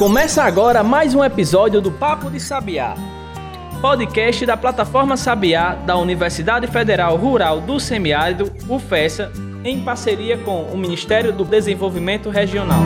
Começa agora mais um episódio do Papo de Sabiá, podcast da plataforma Sabiá da Universidade Federal Rural do Semiárido, UFESA, em parceria com o Ministério do Desenvolvimento Regional.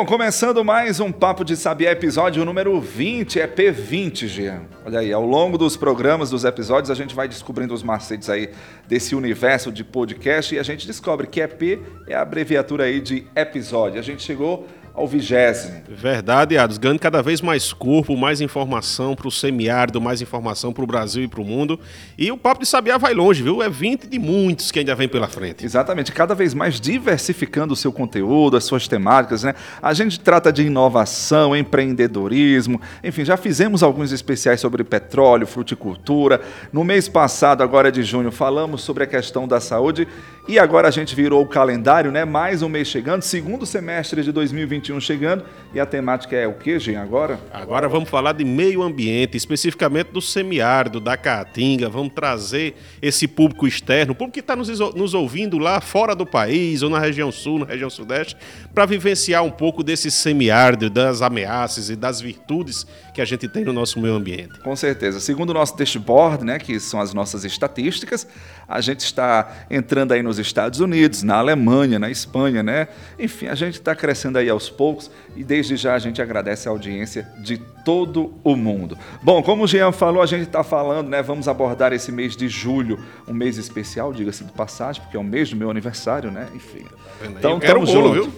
Bom, começando mais um Papo de Sabiá, episódio número 20, é P20, Jean. Olha aí, ao longo dos programas, dos episódios, a gente vai descobrindo os macetes aí desse universo de podcast e a gente descobre que EP é a abreviatura aí de episódio. A gente chegou ao vigésimo. Verdade, Ados. Ganhando cada vez mais corpo, mais informação para o semiárido, mais informação para o Brasil e para o mundo. E o Papo de Sabiá vai longe, viu? É 20 de muitos que ainda vem pela frente. Exatamente. Cada vez mais diversificando o seu conteúdo, as suas temáticas, né? A gente trata de inovação, empreendedorismo, enfim, já fizemos alguns especiais sobre petróleo, fruticultura. No mês passado, agora de junho, falamos sobre a questão da saúde e agora a gente virou o calendário, né? Mais um mês chegando, segundo semestre de 2021 chegando. E a temática é o que, Jean, agora? Agora vamos falar de meio ambiente, especificamente do semiárido, da caatinga. Vamos trazer esse público externo, o público que está nos, nos ouvindo lá fora do país, ou na região sul, na região sudeste, para vivenciar um pouco desse semiárido, das ameaças e das virtudes que a gente tem no nosso meio ambiente. Com certeza. Segundo o nosso dashboard, né, que são as nossas estatísticas, a gente está entrando aí nos Estados Unidos, na Alemanha, na Espanha, né? Enfim, a gente está crescendo aí aos poucos e desde já a gente agradece a audiência de todo o mundo. Bom, como o Jean falou, a gente está falando, né? Vamos abordar esse mês de julho, um mês especial, diga-se de passagem, porque é o mês do meu aniversário, né? Enfim. Então estamos juntos.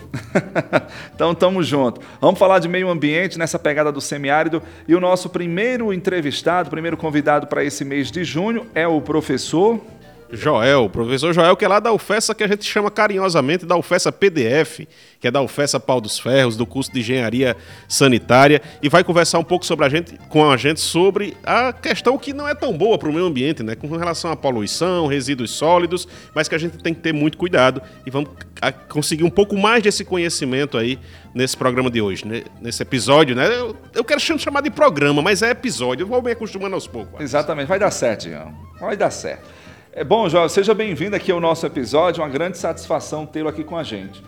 então estamos juntos. Vamos falar de meio ambiente nessa pegada do semiárido e o nosso primeiro entrevistado, primeiro convidado para esse mês de junho é o professor Joel, professor Joel, que é lá da UFESA, que a gente chama carinhosamente da UFESA PDF, que é da UFESA Pau dos Ferros, do curso de Engenharia Sanitária, e vai conversar um pouco sobre a gente, com a gente sobre a questão que não é tão boa para o meio ambiente, né? Com relação à poluição, resíduos sólidos, mas que a gente tem que ter muito cuidado e vamos conseguir um pouco mais desse conhecimento aí nesse programa de hoje, né? nesse episódio, né? Eu, eu quero chamar de programa, mas é episódio, eu vou me acostumando aos poucos. Exatamente, vai dar certo, Ian. Vai dar certo. É bom, João, seja bem-vindo aqui ao nosso episódio. Uma grande satisfação tê-lo aqui com a gente.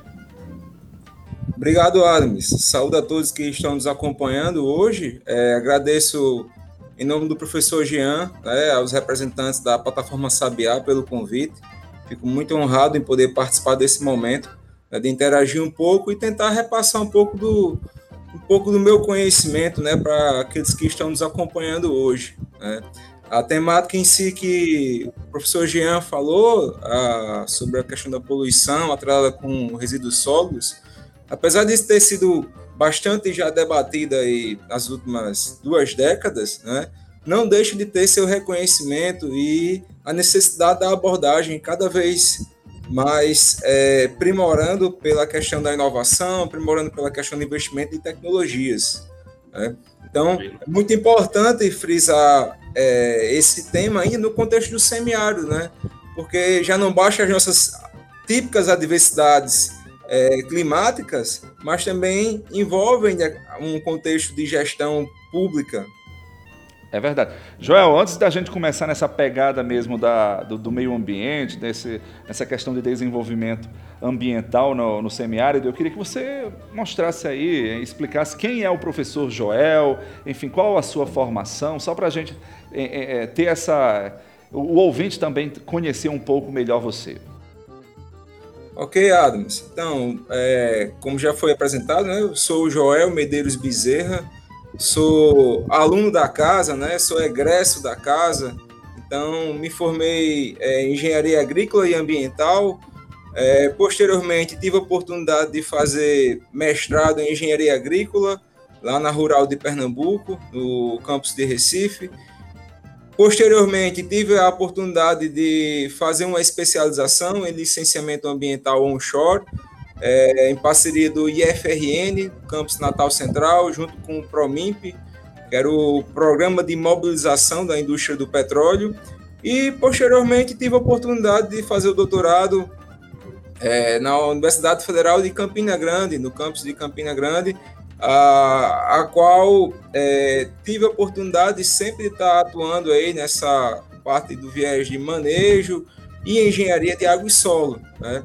Obrigado, Adams. Saúde a todos que estão nos acompanhando hoje. É, agradeço em nome do professor Jean, né, aos representantes da plataforma Sabiá pelo convite. Fico muito honrado em poder participar desse momento, né, de interagir um pouco e tentar repassar um pouco do, um pouco do meu conhecimento né, para aqueles que estão nos acompanhando hoje. Né. A temática em si que o professor Jean falou a, sobre a questão da poluição atrelada com resíduos sólidos, apesar disso ter sido bastante já debatida aí nas últimas duas décadas, né, não deixa de ter seu reconhecimento e a necessidade da abordagem cada vez mais é, primorando pela questão da inovação, primorando pela questão do investimento em tecnologias. Né? Então, é muito importante frisar é, esse tema ainda no contexto do semiárido, né? Porque já não basta as nossas típicas adversidades é, climáticas, mas também envolvem um contexto de gestão pública é verdade. Joel, antes da gente começar nessa pegada mesmo da, do, do meio ambiente, desse, nessa questão de desenvolvimento ambiental no, no semiárido, eu queria que você mostrasse aí, explicasse quem é o professor Joel, enfim, qual a sua formação, só para a gente é, é, é, ter essa. O ouvinte também conhecer um pouco melhor você. Ok, Adams. Então, é, como já foi apresentado, né, eu sou o Joel Medeiros Bezerra, sou aluno da casa, né? Sou egresso da casa. Então, me formei é, em engenharia agrícola e ambiental. É, posteriormente, tive a oportunidade de fazer mestrado em engenharia agrícola lá na Rural de Pernambuco, no campus de Recife. Posteriormente, tive a oportunidade de fazer uma especialização em licenciamento ambiental onshore é, em parceria do IFRN, Campus Natal Central, junto com o PROMIMP, que era o Programa de Mobilização da Indústria do Petróleo, e posteriormente tive a oportunidade de fazer o doutorado é, na Universidade Federal de Campina Grande, no campus de Campina Grande, a, a qual é, tive a oportunidade de sempre estar atuando aí nessa parte do viés de manejo e engenharia de água e solo, né?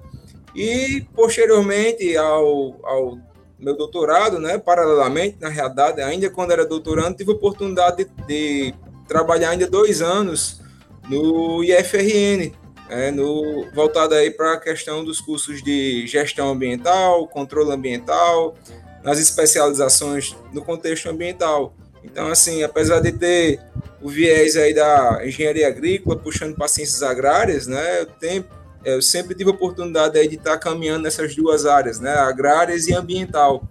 E, posteriormente ao, ao meu doutorado, né, paralelamente, na realidade, ainda quando era doutorando, tive a oportunidade de, de trabalhar ainda dois anos no IFRN, é, no, voltado aí para a questão dos cursos de gestão ambiental, controle ambiental, nas especializações no contexto ambiental. Então, assim, apesar de ter o viés aí da engenharia agrícola puxando para ciências agrárias, né, eu, tenho, eu sempre tive a oportunidade aí de estar caminhando nessas duas áreas, né, agrárias e ambiental.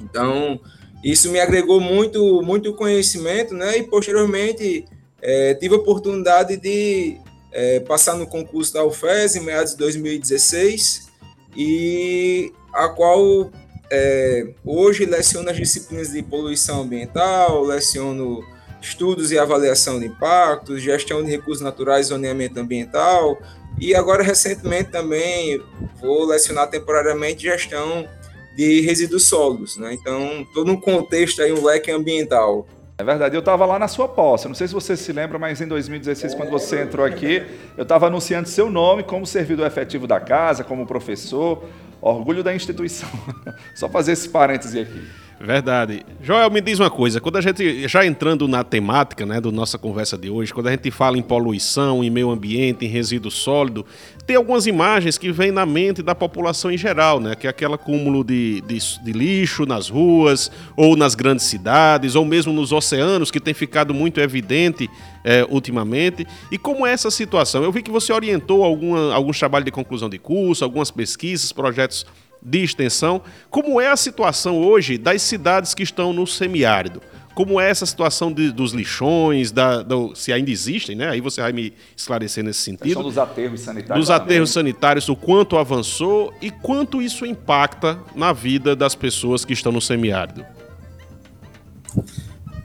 Então, isso me agregou muito, muito conhecimento, né, e posteriormente é, tive a oportunidade de é, passar no concurso da UFES em meados de 2016 e a qual é, hoje leciono as disciplinas de poluição ambiental, leciono estudos e avaliação de impactos, gestão de recursos naturais zoneamento ambiental, e agora recentemente também vou lecionar temporariamente gestão de resíduos sólidos, né? Então, todo um contexto aí, um leque ambiental. É verdade, eu estava lá na sua posse. Não sei se você se lembra, mas em 2016, quando você entrou aqui, eu estava anunciando seu nome como servidor efetivo da casa, como professor. Orgulho da instituição. Só fazer esse parêntese aqui. Verdade. Joel, me diz uma coisa, quando a gente, já entrando na temática né, da nossa conversa de hoje, quando a gente fala em poluição, em meio ambiente, em resíduo sólido, tem algumas imagens que vêm na mente da população em geral, né? Que é aquele acúmulo de, de, de lixo nas ruas, ou nas grandes cidades, ou mesmo nos oceanos, que tem ficado muito evidente é, ultimamente. E como é essa situação? Eu vi que você orientou alguma, alguns trabalhos de conclusão de curso, algumas pesquisas, projetos de extensão. Como é a situação hoje das cidades que estão no semiárido? Como é essa situação de, dos lixões, da, do, se ainda existem, né? Aí você vai me esclarecer nesse sentido. dos aterros sanitários. Dos aterros sanitários, o quanto avançou e quanto isso impacta na vida das pessoas que estão no semiárido.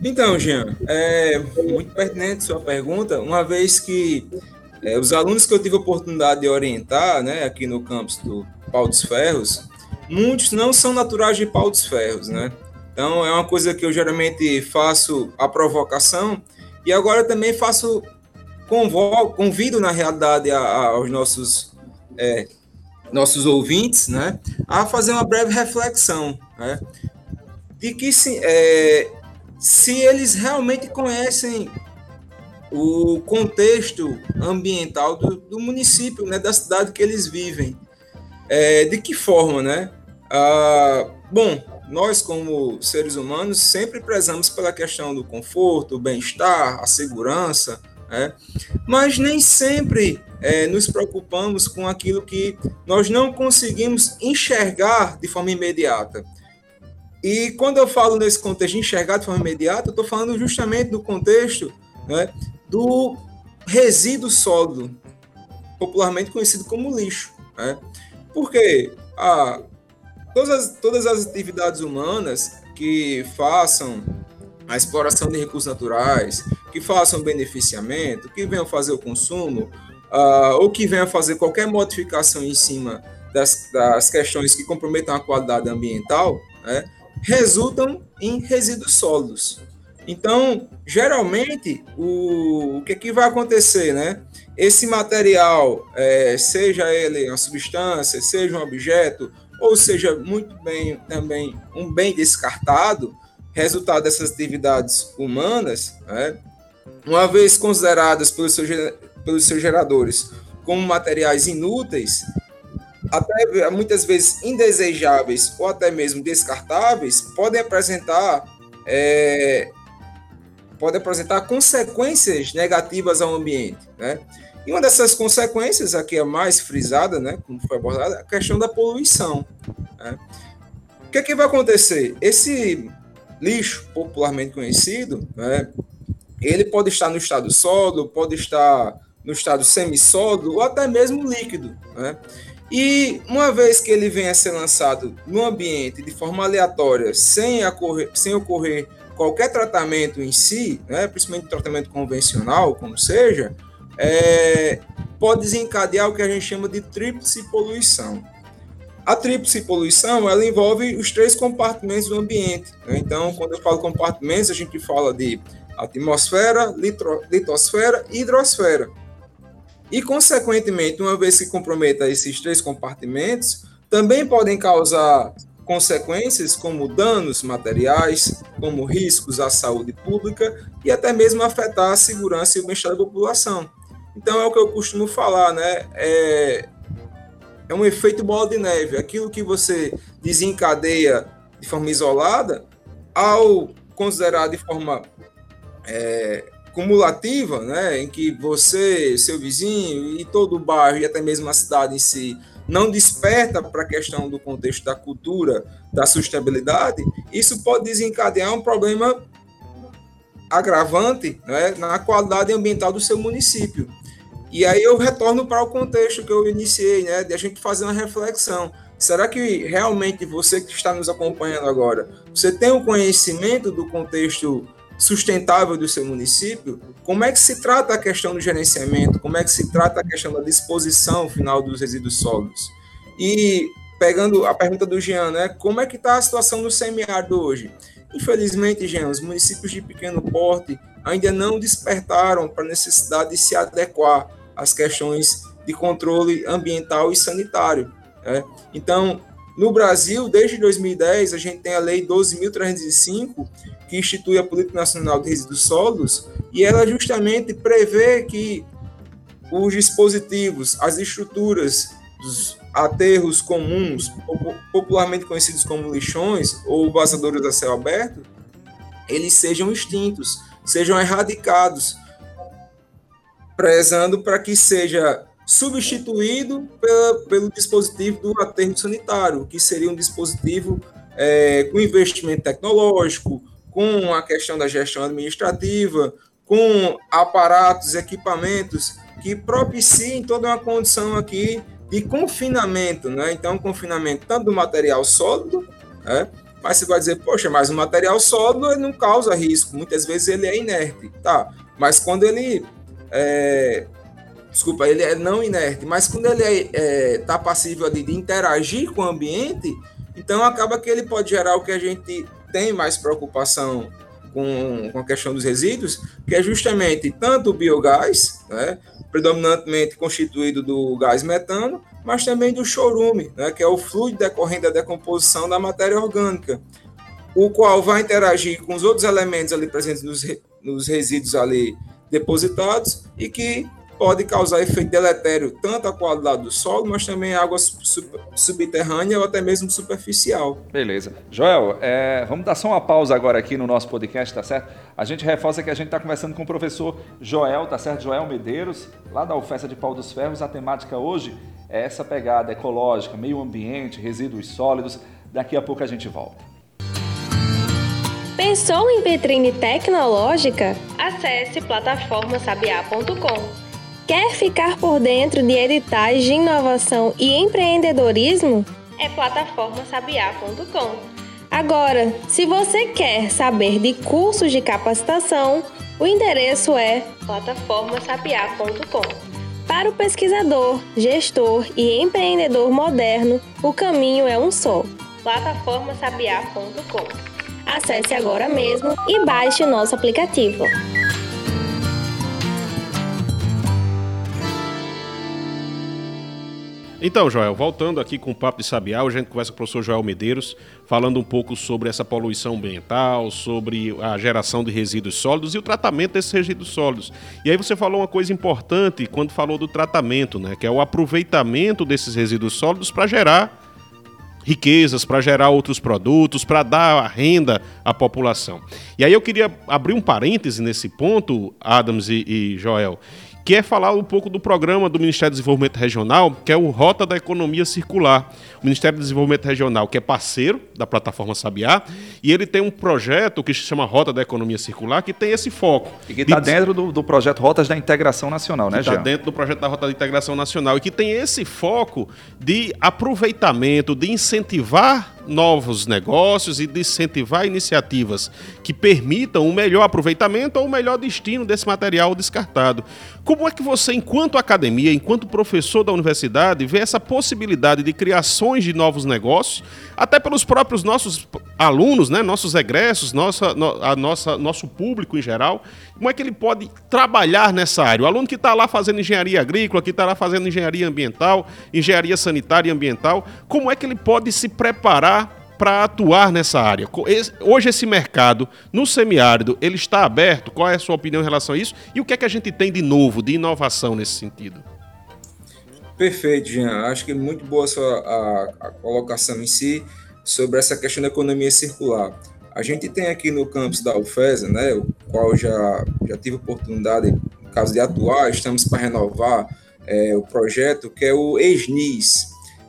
Então, Jean, é muito pertinente sua pergunta, uma vez que é, os alunos que eu tive a oportunidade de orientar, né, aqui no campus do Pau dos Ferros, muitos não são naturais de Pau dos Ferros, né? Então é uma coisa que eu geralmente faço a provocação e agora também faço convo, convido na realidade a, a, aos nossos é, nossos ouvintes, né, a fazer uma breve reflexão, né, de que se, é, se eles realmente conhecem o contexto ambiental do, do município, né, da cidade que eles vivem. É, de que forma, né? Ah, bom, nós como seres humanos sempre prezamos pela questão do conforto, bem-estar, a segurança, né? mas nem sempre é, nos preocupamos com aquilo que nós não conseguimos enxergar de forma imediata. E quando eu falo nesse contexto de enxergar de forma imediata, eu estou falando justamente do contexto né, do resíduo sólido, popularmente conhecido como lixo. Né? Porque ah, todas, as, todas as atividades humanas que façam a exploração de recursos naturais, que façam beneficiamento, que venham fazer o consumo, ah, ou que venham fazer qualquer modificação em cima das, das questões que comprometam a qualidade ambiental, né, resultam em resíduos sólidos. Então, geralmente, o, o que, que vai acontecer, né? Esse material, é, seja ele uma substância, seja um objeto, ou seja muito bem também um bem descartado, resultado dessas atividades humanas, né? uma vez consideradas pelos seus, pelos seus geradores como materiais inúteis, até muitas vezes indesejáveis ou até mesmo descartáveis, podem apresentar é, pode apresentar consequências negativas ao ambiente, né? E uma dessas consequências, aqui é mais frisada, né, como foi abordada, é a questão da poluição. Né? O que, é que vai acontecer? Esse lixo, popularmente conhecido, né, ele pode estar no estado sólido, pode estar no estado semissólido ou até mesmo líquido. Né? E uma vez que ele venha a ser lançado no ambiente de forma aleatória, sem ocorrer, sem ocorrer qualquer tratamento em si, né, principalmente tratamento convencional, como seja, é, pode desencadear o que a gente chama de tríplice poluição. A tríplice poluição ela envolve os três compartimentos do ambiente. Né? Então, quando eu falo compartimentos, a gente fala de atmosfera, litro, litosfera e hidrosfera. E, consequentemente, uma vez que comprometa esses três compartimentos, também podem causar consequências como danos materiais, como riscos à saúde pública e até mesmo afetar a segurança e o bem-estar da população. Então é o que eu costumo falar, né? É, é um efeito bola de neve. Aquilo que você desencadeia de forma isolada, ao considerar de forma é, cumulativa, né, em que você, seu vizinho e todo o bairro e até mesmo a cidade em si não desperta para a questão do contexto da cultura, da sustentabilidade, isso pode desencadear um problema agravante né, na qualidade ambiental do seu município. E aí eu retorno para o contexto que eu iniciei, né, de a gente fazer uma reflexão. Será que realmente você que está nos acompanhando agora, você tem o um conhecimento do contexto sustentável do seu município? Como é que se trata a questão do gerenciamento? Como é que se trata a questão da disposição final dos resíduos sólidos? E pegando a pergunta do Jean, né? Como é que está a situação no semiárido hoje? Infelizmente, Jean, os municípios de pequeno porte ainda não despertaram para a necessidade de se adequar às questões de controle ambiental e sanitário. Né? Então, no Brasil, desde 2010, a gente tem a Lei 12.305, que institui a Política Nacional de Resíduos Sólidos, e ela justamente prevê que os dispositivos, as estruturas dos aterros comuns, popularmente conhecidos como lixões ou vazadores a céu aberto, eles sejam extintos, sejam erradicados, prezando para que seja substituído pela, pelo dispositivo do aterro sanitário, que seria um dispositivo é, com investimento tecnológico, com a questão da gestão administrativa, com aparatos, equipamentos que propiciem toda uma condição aqui de confinamento, né? Então, confinamento tanto do material sólido, né? Mas você vai dizer, poxa, mas o material sólido ele não causa risco, muitas vezes ele é inerte, tá? Mas quando ele é, desculpa, ele é não inerte, mas quando ele está é, é, tá passível de, de interagir com o ambiente, então acaba que ele pode gerar o que a gente tem mais preocupação com, com a questão dos resíduos, que é justamente tanto o biogás, né, predominantemente constituído do gás metano, mas também do chorume, né, que é o fluido decorrente da decomposição da matéria orgânica, o qual vai interagir com os outros elementos ali presentes nos, nos resíduos ali depositados e que pode causar efeito deletério tanto à qualidade do solo, mas também à água subterrânea ou até mesmo superficial. Beleza. Joel, é, vamos dar só uma pausa agora aqui no nosso podcast, tá certo? A gente reforça que a gente está conversando com o professor Joel, tá certo? Joel Medeiros, lá da UFESA de Pau dos Ferros. A temática hoje é essa pegada ecológica, meio ambiente, resíduos sólidos. Daqui a pouco a gente volta. Pensou em vitrine tecnológica? Acesse plataformasabiá.com Quer ficar por dentro de editais de inovação e empreendedorismo? É plataformasabiá.com. Agora, se você quer saber de cursos de capacitação, o endereço é plataformasabiá.com. Para o pesquisador, gestor e empreendedor moderno, o caminho é um só: plataformasabiá.com. Acesse agora mesmo e baixe o nosso aplicativo. Então, Joel, voltando aqui com o Papo de Sabiá, a gente conversa com o professor Joel Medeiros, falando um pouco sobre essa poluição ambiental, sobre a geração de resíduos sólidos e o tratamento desses resíduos sólidos. E aí você falou uma coisa importante quando falou do tratamento, né, que é o aproveitamento desses resíduos sólidos para gerar riquezas, para gerar outros produtos, para dar renda à população. E aí eu queria abrir um parêntese nesse ponto, Adams e, e Joel, que é falar um pouco do programa do Ministério do Desenvolvimento Regional, que é o Rota da Economia Circular. O Ministério do Desenvolvimento Regional, que é parceiro da plataforma Sabiá, e ele tem um projeto que se chama Rota da Economia Circular, que tem esse foco. E que está de... dentro do, do, projeto Rotas da Integração Nacional, né, Está dentro do projeto da Rota da Integração Nacional, e que tem esse foco de aproveitamento, de incentivar novos negócios e de incentivar iniciativas que permitam um melhor aproveitamento ou um melhor destino desse material descartado. Como é que você, enquanto academia, enquanto professor da universidade, vê essa possibilidade de criações de novos negócios, até pelos próprios nossos alunos, né, nossos egressos, nossa, a nossa, nosso público em geral? Como é que ele pode trabalhar nessa área? O aluno que está lá fazendo engenharia agrícola, que está lá fazendo engenharia ambiental, engenharia sanitária e ambiental, como é que ele pode se preparar para atuar nessa área? Hoje esse mercado no semiárido, ele está aberto? Qual é a sua opinião em relação a isso? E o que é que a gente tem de novo, de inovação nesse sentido? Perfeito, Jean. Acho que é muito boa a sua a, a colocação em si sobre essa questão da economia circular. A gente tem aqui no campus da UFESA, né, o qual já, já tive oportunidade, no caso de atuar, estamos para renovar é, o projeto, que é o ESNIS,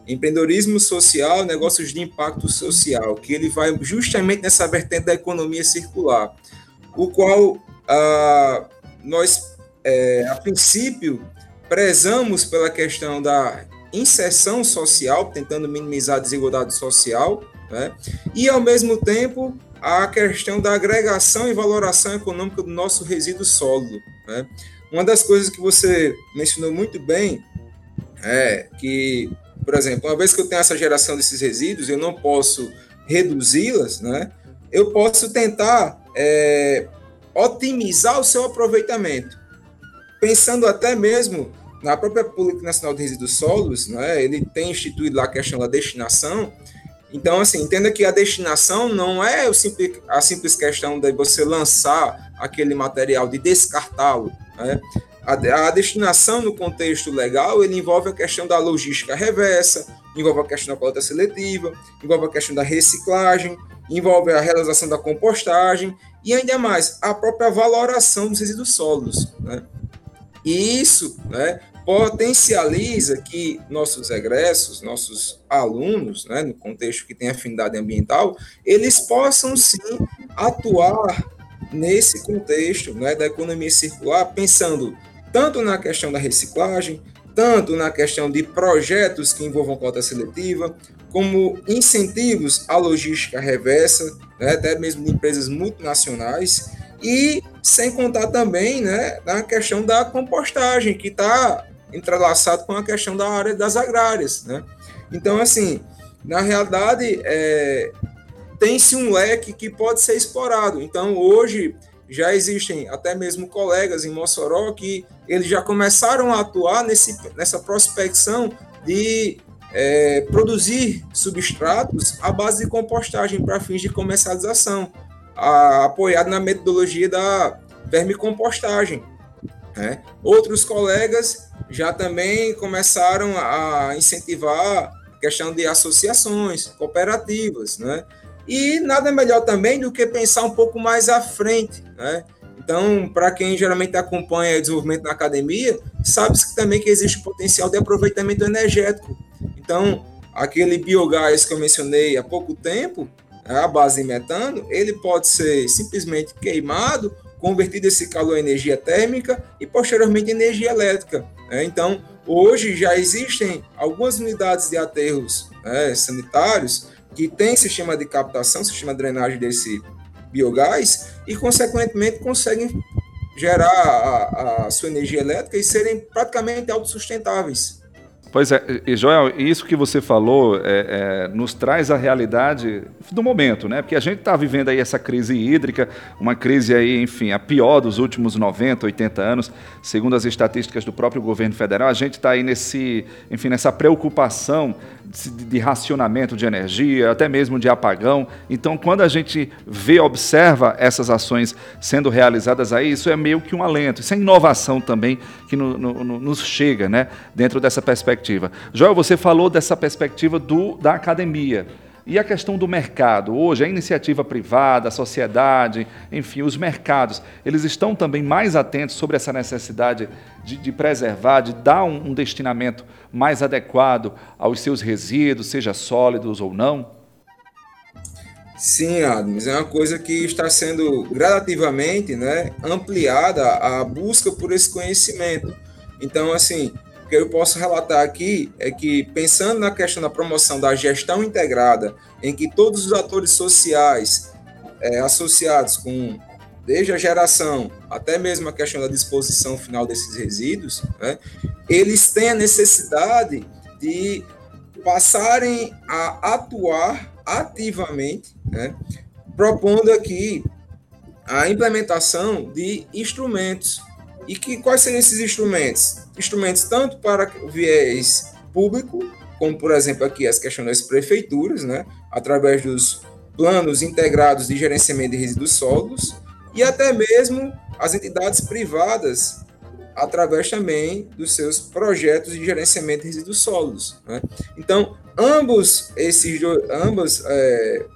Empreendedorismo Social, Negócios de Impacto Social, que ele vai justamente nessa vertente da economia circular, o qual ah, nós, é, a princípio, prezamos pela questão da inserção social, tentando minimizar a desigualdade social, né? e, ao mesmo tempo, a questão da agregação e valoração econômica do nosso resíduo sólido. Né? Uma das coisas que você mencionou muito bem é que por exemplo, uma vez que eu tenho essa geração desses resíduos, eu não posso reduzi-las, né? Eu posso tentar é, otimizar o seu aproveitamento, pensando até mesmo na própria Política Nacional de Resíduos Sólidos, né? Ele tem instituído lá a questão da destinação. Então, assim, entenda que a destinação não é simples, a simples questão de você lançar aquele material, de descartá-lo, né? A, a, destinação no contexto legal ele envolve a questão da logística reversa, envolve a questão da coleta seletiva, envolve a questão da reciclagem, envolve a realização da compostagem e ainda mais a própria valoração dos resíduos sólidos. Né? E isso né, potencializa que nossos egressos, nossos alunos, né, no contexto que tem afinidade ambiental, eles possam sim atuar nesse contexto né, da economia circular, pensando tanto na questão da reciclagem, tanto na questão de projetos que envolvam cota seletiva, como incentivos à logística reversa, né, até mesmo de empresas multinacionais, e sem contar também né, na questão da compostagem, que está entrelaçado com a questão da área das agrárias. Né? Então, assim, na realidade, é, tem-se um leque que pode ser explorado. Então, hoje, já existem até mesmo colegas em Mossoró que eles já começaram a atuar nesse, nessa prospecção de é, produzir substratos à base de compostagem para fins de comercialização, a, apoiado na metodologia da vermicompostagem. Né? Outros colegas já também começaram a incentivar a questão de associações, cooperativas, né? E nada melhor também do que pensar um pouco mais à frente, né? Então, para quem geralmente acompanha o desenvolvimento na academia, sabe-se também que existe potencial de aproveitamento energético. Então, aquele biogás que eu mencionei há pouco tempo, a base de metano, ele pode ser simplesmente queimado, convertido esse calor em energia térmica e posteriormente em energia elétrica. Né? Então, hoje já existem algumas unidades de aterros né, sanitários que tem sistema de captação, sistema de drenagem desse biogás e, consequentemente, conseguem gerar a, a sua energia elétrica e serem praticamente autossustentáveis. Pois é, e Joel, isso que você falou é, é, nos traz a realidade do momento, né? Porque a gente está vivendo aí essa crise hídrica, uma crise aí, enfim, a pior dos últimos 90, 80 anos, segundo as estatísticas do próprio governo federal. A gente está aí nesse, enfim, nessa preocupação de, de racionamento de energia, até mesmo de apagão. Então, quando a gente vê, observa essas ações sendo realizadas aí, isso é meio que um alento. Isso é inovação também que no, no, no, nos chega, né? Dentro dessa perspectiva perspectiva. Joel, você falou dessa perspectiva do, da academia. E a questão do mercado? Hoje, a iniciativa privada, a sociedade, enfim, os mercados, eles estão também mais atentos sobre essa necessidade de, de preservar, de dar um, um destinamento mais adequado aos seus resíduos, seja sólidos ou não? Sim, Adams, é uma coisa que está sendo gradativamente né, ampliada a busca por esse conhecimento. Então, assim, O que eu posso relatar aqui é que, pensando na questão da promoção da gestão integrada, em que todos os atores sociais é, associados com desde a geração até mesmo a questão da disposição final desses resíduos, né, eles têm a necessidade de passarem a atuar ativamente, né, propondo aqui a implementação de instrumentos. E que quais seriam esses instrumentos? Instrumentos tanto para o viés público, como por exemplo aqui as questões das prefeituras, né, através dos planos integrados de gerenciamento de resíduos sólidos, e até mesmo as entidades privadas, através também dos seus projetos de gerenciamento de resíduos sólidos. Né? Então, ambos esses, dois, ambas, é,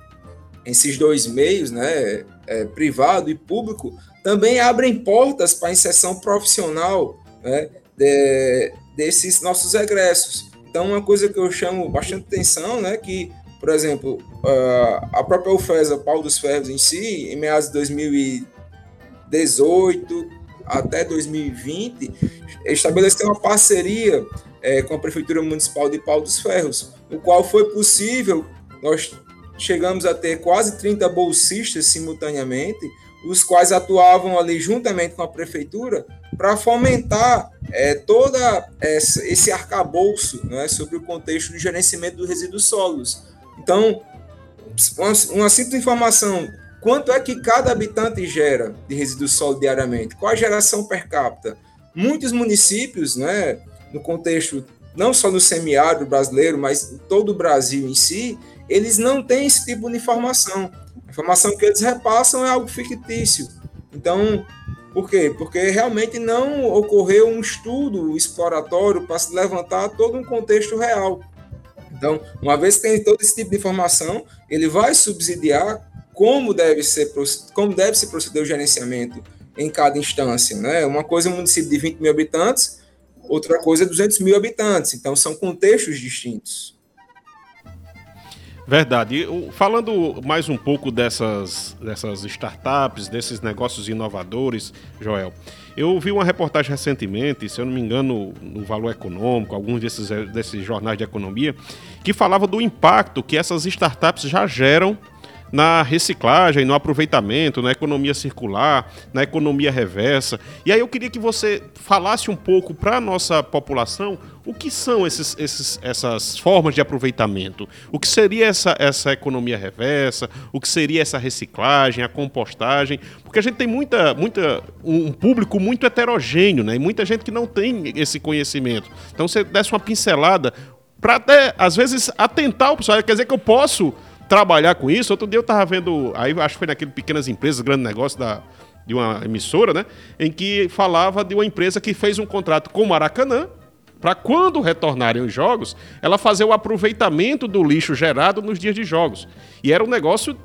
esses dois meios, né, é, privado e público, também abrem portas para a inserção profissional né, de, desses nossos egressos. Então, uma coisa que eu chamo bastante atenção, né, que por exemplo, a própria UFESA, Paulo dos Ferros em si, em meados de 2018 até 2020, estabeleceu uma parceria é, com a Prefeitura Municipal de Paulo dos Ferros, no qual foi possível, nós chegamos a ter quase 30 bolsistas simultaneamente, os quais atuavam ali juntamente com a Prefeitura para fomentar é, todo esse arcabouço né, sobre o contexto do gerenciamento dos resíduos sólidos então, uma, simples informação: quanto é que cada habitante gera de resíduo sólido diariamente? Qual a geração per capita? Muitos municípios, né, no contexto não só no semiárido brasileiro, mas todo o Brasil em si, eles não têm esse tipo de informação. A informação que eles repassam é algo fictício. Então, por quê? Porque realmente não ocorreu um estudo exploratório para se levantar todo um contexto real. Então, uma vez que tem todo esse tipo de informação, ele vai subsidiar como deve ser como deve se proceder o gerenciamento em cada instância, né? Uma coisa é um município de 20 mil habitantes, outra coisa é 200 mil habitantes. Então, são contextos distintos. Verdade. falando mais um pouco dessas, dessas startups, desses negócios inovadores, Joel, eu vi uma reportagem recentemente, se eu não me engano, no Valor Econômico, alguns desses, desses jornais de economia, que falava do impacto que essas startups já geram na reciclagem, no aproveitamento, na economia circular, na economia reversa. E aí eu queria que você falasse um pouco para a nossa população o que são esses, esses, essas formas de aproveitamento, o que seria essa, essa economia reversa, o que seria essa reciclagem, a compostagem, porque a gente tem muita, muita, um público muito heterogêneo, né? E muita gente que não tem esse conhecimento. Então você desse uma pincelada para até, às vezes, atentar o pessoal. Quer dizer que eu posso trabalhar com isso. Outro dia eu estava vendo, aí acho que foi naquele Pequenas Empresas, grande negócio da, de uma emissora, né? Em que falava de uma empresa que fez um contrato com o Maracanã para quando retornarem os jogos, ela fazer o aproveitamento do lixo gerado nos dias de jogos. E era um negócio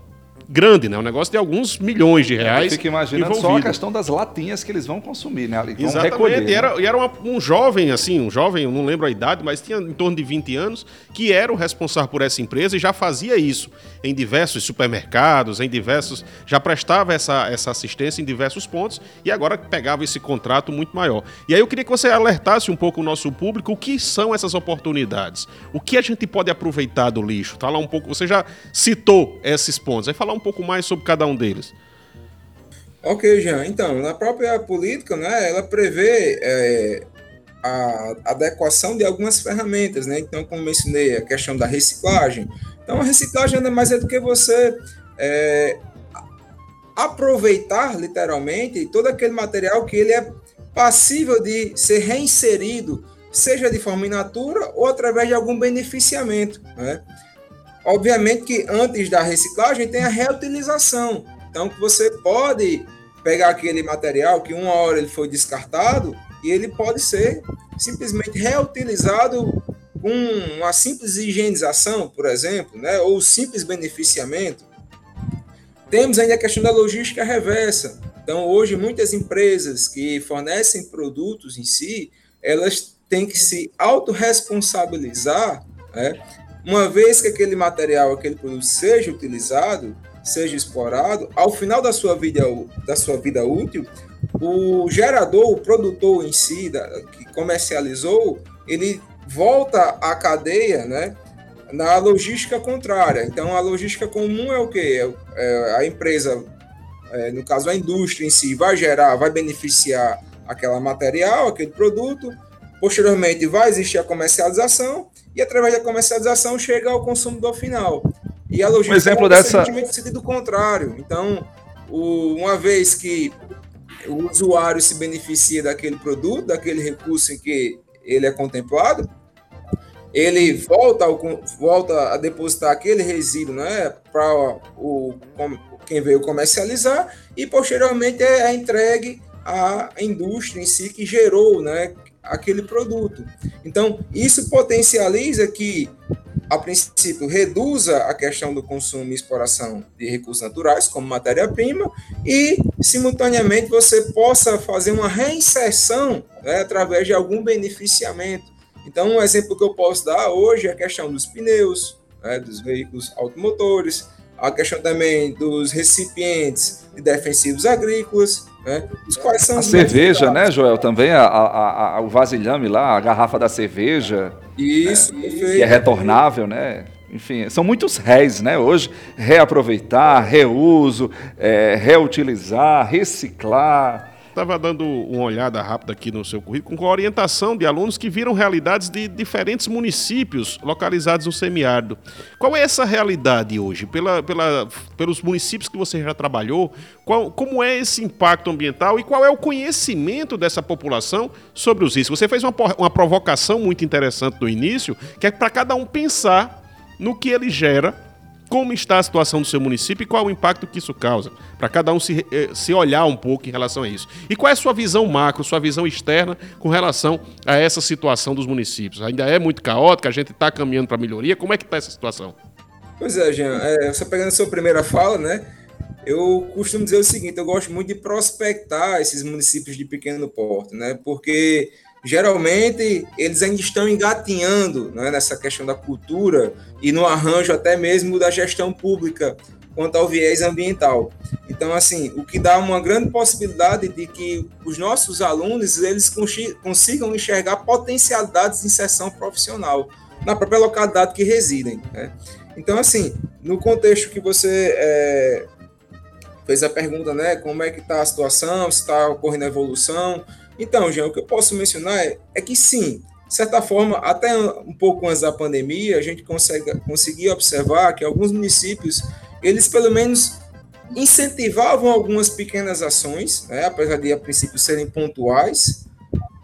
grande, né? Um negócio de alguns milhões de reais. Fica imaginando envolvido. só a questão das latinhas que eles vão consumir, né? Vão Exatamente. Recolher, e era, né? e era uma, um jovem, assim, um jovem, eu não lembro a idade, mas tinha em torno de 20 anos, que era o responsável por essa empresa e já fazia isso em diversos supermercados, em diversos. já prestava essa, essa assistência em diversos pontos e agora pegava esse contrato muito maior. E aí eu queria que você alertasse um pouco o nosso público o que são essas oportunidades. O que a gente pode aproveitar do lixo? Falar um pouco, você já citou esses pontos. Aí falar um pouco mais sobre cada um deles. Ok, Jean. Então, na própria política, né, ela prevê é, a adequação de algumas ferramentas, né? Então, como mencionei, a questão da reciclagem. Então, a reciclagem nada mais é do que você é, aproveitar, literalmente, todo aquele material que ele é passível de ser reinserido, seja de forma in natura ou através de algum beneficiamento, né? Obviamente que antes da reciclagem tem a reutilização. Então você pode pegar aquele material que uma hora ele foi descartado e ele pode ser simplesmente reutilizado com uma simples higienização, por exemplo, né? ou simples beneficiamento. Temos ainda a questão da logística reversa. Então, hoje, muitas empresas que fornecem produtos em si, elas têm que se autorresponsabilizar né? Uma vez que aquele material, aquele produto seja utilizado, seja explorado, ao final da sua vida, da sua vida útil, o gerador, o produtor em si, da, que comercializou, ele volta à cadeia, né? Na logística contrária. Então, a logística comum é o quê? É, a empresa, é, no caso a indústria em si, vai gerar, vai beneficiar aquela material, aquele produto. Posteriormente, vai existir a comercialização e através da comercialização chega ao consumidor final. E a logística um exemplo dessa no sentido contrário. Então, o, uma vez que o usuário se beneficia daquele produto, daquele recurso em que ele é contemplado, ele volta, ao, volta a depositar aquele resíduo né, para o, quem veio comercializar e posteriormente é entregue à indústria em si que gerou né, aquele produto. Então, isso potencializa que a princípio, reduza a questão do consumo e exploração de recursos naturais, como matéria-prima, e, simultaneamente, você possa fazer uma reinserção né, através de algum beneficiamento. Então, um exemplo que eu posso dar hoje é a questão dos pneus, né, dos veículos automotores, a questão também dos recipientes de defensivos agrícolas, né, quais são a cerveja, né, Joel? Também a, a, a, o vasilhame lá, a garrafa da cerveja. Isso, né, que é retornável, né? Enfim, são muitos réis, né? Hoje, reaproveitar, reuso, é, reutilizar, reciclar. Estava dando uma olhada rápida aqui no seu currículo, com a orientação de alunos que viram realidades de diferentes municípios localizados no semiárido. Qual é essa realidade hoje? Pela, pela, pelos municípios que você já trabalhou, qual, como é esse impacto ambiental e qual é o conhecimento dessa população sobre os riscos? Você fez uma, uma provocação muito interessante no início, que é para cada um pensar no que ele gera como está a situação do seu município e qual o impacto que isso causa, para cada um se, eh, se olhar um pouco em relação a isso. E qual é a sua visão macro, sua visão externa com relação a essa situação dos municípios? Ainda é muito caótica, a gente está caminhando para melhoria, como é que está essa situação? Pois é, Jean, é, você pegando a sua primeira fala, né, eu costumo dizer o seguinte, eu gosto muito de prospectar esses municípios de pequeno porte, né, porque geralmente eles ainda estão engatinhando né, nessa questão da cultura e no arranjo até mesmo da gestão pública quanto ao viés ambiental. Então, assim, o que dá uma grande possibilidade de que os nossos alunos eles consigam enxergar potencialidades de inserção profissional na própria localidade que residem. Né? Então, assim, no contexto que você é, fez a pergunta, né, como é que está a situação, se está ocorrendo evolução, então, Jean, o que eu posso mencionar é, é que sim, de certa forma, até um pouco antes da pandemia, a gente consegue, conseguia observar que alguns municípios, eles pelo menos incentivavam algumas pequenas ações, né, apesar de a princípio serem pontuais,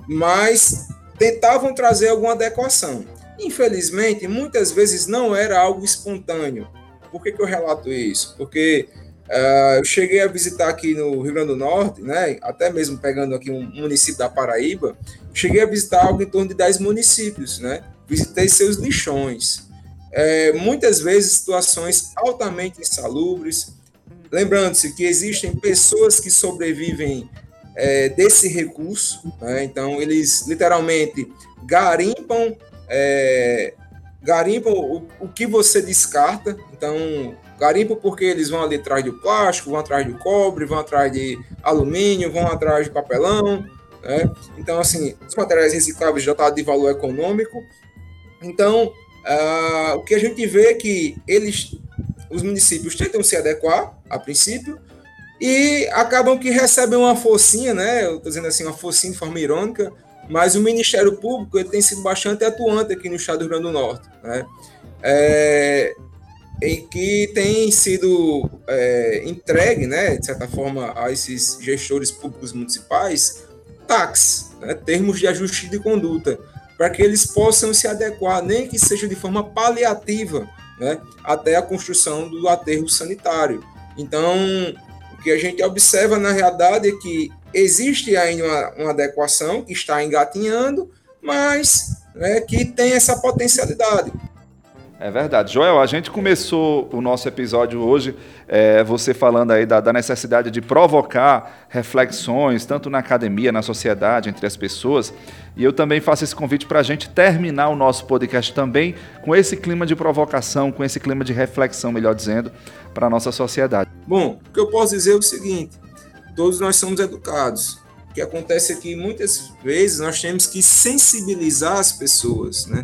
mas tentavam trazer alguma adequação. Infelizmente, muitas vezes não era algo espontâneo. Por que, que eu relato isso? Porque Uh, eu cheguei a visitar aqui no Rio Grande do Norte, né, até mesmo pegando aqui um município da Paraíba, cheguei a visitar algo em torno de 10 municípios, né, visitei seus lixões, é, muitas vezes situações altamente insalubres, lembrando-se que existem pessoas que sobrevivem é, desse recurso, né, então eles literalmente garimpam, é, garimpam o, o que você descarta, então Garimpo porque eles vão ali atrás do plástico, vão atrás do cobre, vão atrás de alumínio, vão atrás de papelão, né? Então, assim, os materiais recicláveis já estão tá de valor econômico. Então, uh, o que a gente vê é que eles, os municípios tentam se adequar, a princípio, e acabam que recebem uma focinha, né? Eu estou dizendo assim, uma focinha de forma irônica, mas o Ministério Público ele tem sido bastante atuante aqui no estado do Rio Grande do Norte, né? É, em que tem sido é, entregue, né, de certa forma, a esses gestores públicos municipais, tax, né, termos de ajuste de conduta, para que eles possam se adequar, nem que seja de forma paliativa, né, até a construção do aterro sanitário. Então, o que a gente observa na realidade é que existe ainda uma, uma adequação que está engatinhando, mas né, que tem essa potencialidade. É verdade. Joel, a gente começou o nosso episódio hoje, é, você falando aí da, da, necessidade de provocar reflexões, tanto na academia, na sociedade, entre as pessoas. E eu também faço esse convite para a gente terminar o nosso podcast também com esse clima de provocação, com esse clima de reflexão, melhor dizendo, para a nossa sociedade. Bom, o que eu posso dizer é o seguinte: todos nós somos educados. O que acontece é que muitas vezes nós temos que sensibilizar as pessoas, né?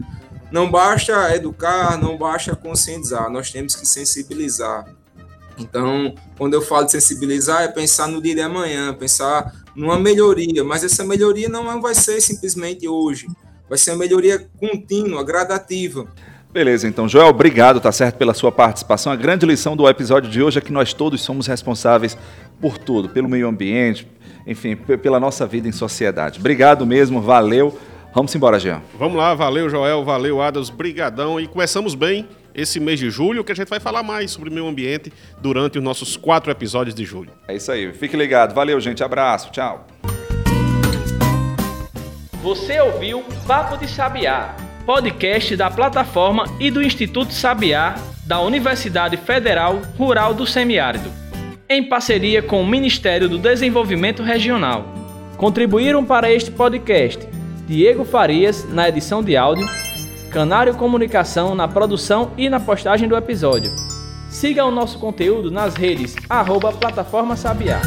Não basta educar, não basta conscientizar, nós temos que sensibilizar. Então, quando eu falo de sensibilizar, é pensar no dia de amanhã, pensar numa melhoria, mas essa melhoria não vai ser simplesmente hoje, vai ser uma melhoria contínua, gradativa. Beleza, então, Joel, obrigado, tá certo, pela sua participação. A grande lição do episódio de hoje é que nós todos somos responsáveis por tudo, pelo meio ambiente, enfim, pela nossa vida em sociedade. Obrigado mesmo, valeu. Vamos embora, Jean. Vamos lá, valeu, Joel, valeu, Adas, brigadão. E começamos bem esse mês de julho, que a gente vai falar mais sobre meio ambiente durante os nossos quatro episódios de julho. É isso aí, fique ligado. Valeu, gente, abraço, tchau. Você ouviu Papo de Sabiá, podcast da plataforma e do Instituto Sabiá da Universidade Federal Rural do Semiárido, em parceria com o Ministério do Desenvolvimento Regional. Contribuíram para este podcast Diego Farias na edição de áudio, Canário Comunicação na produção e na postagem do episódio. Siga o nosso conteúdo nas redes arroba Plataforma Sabiá.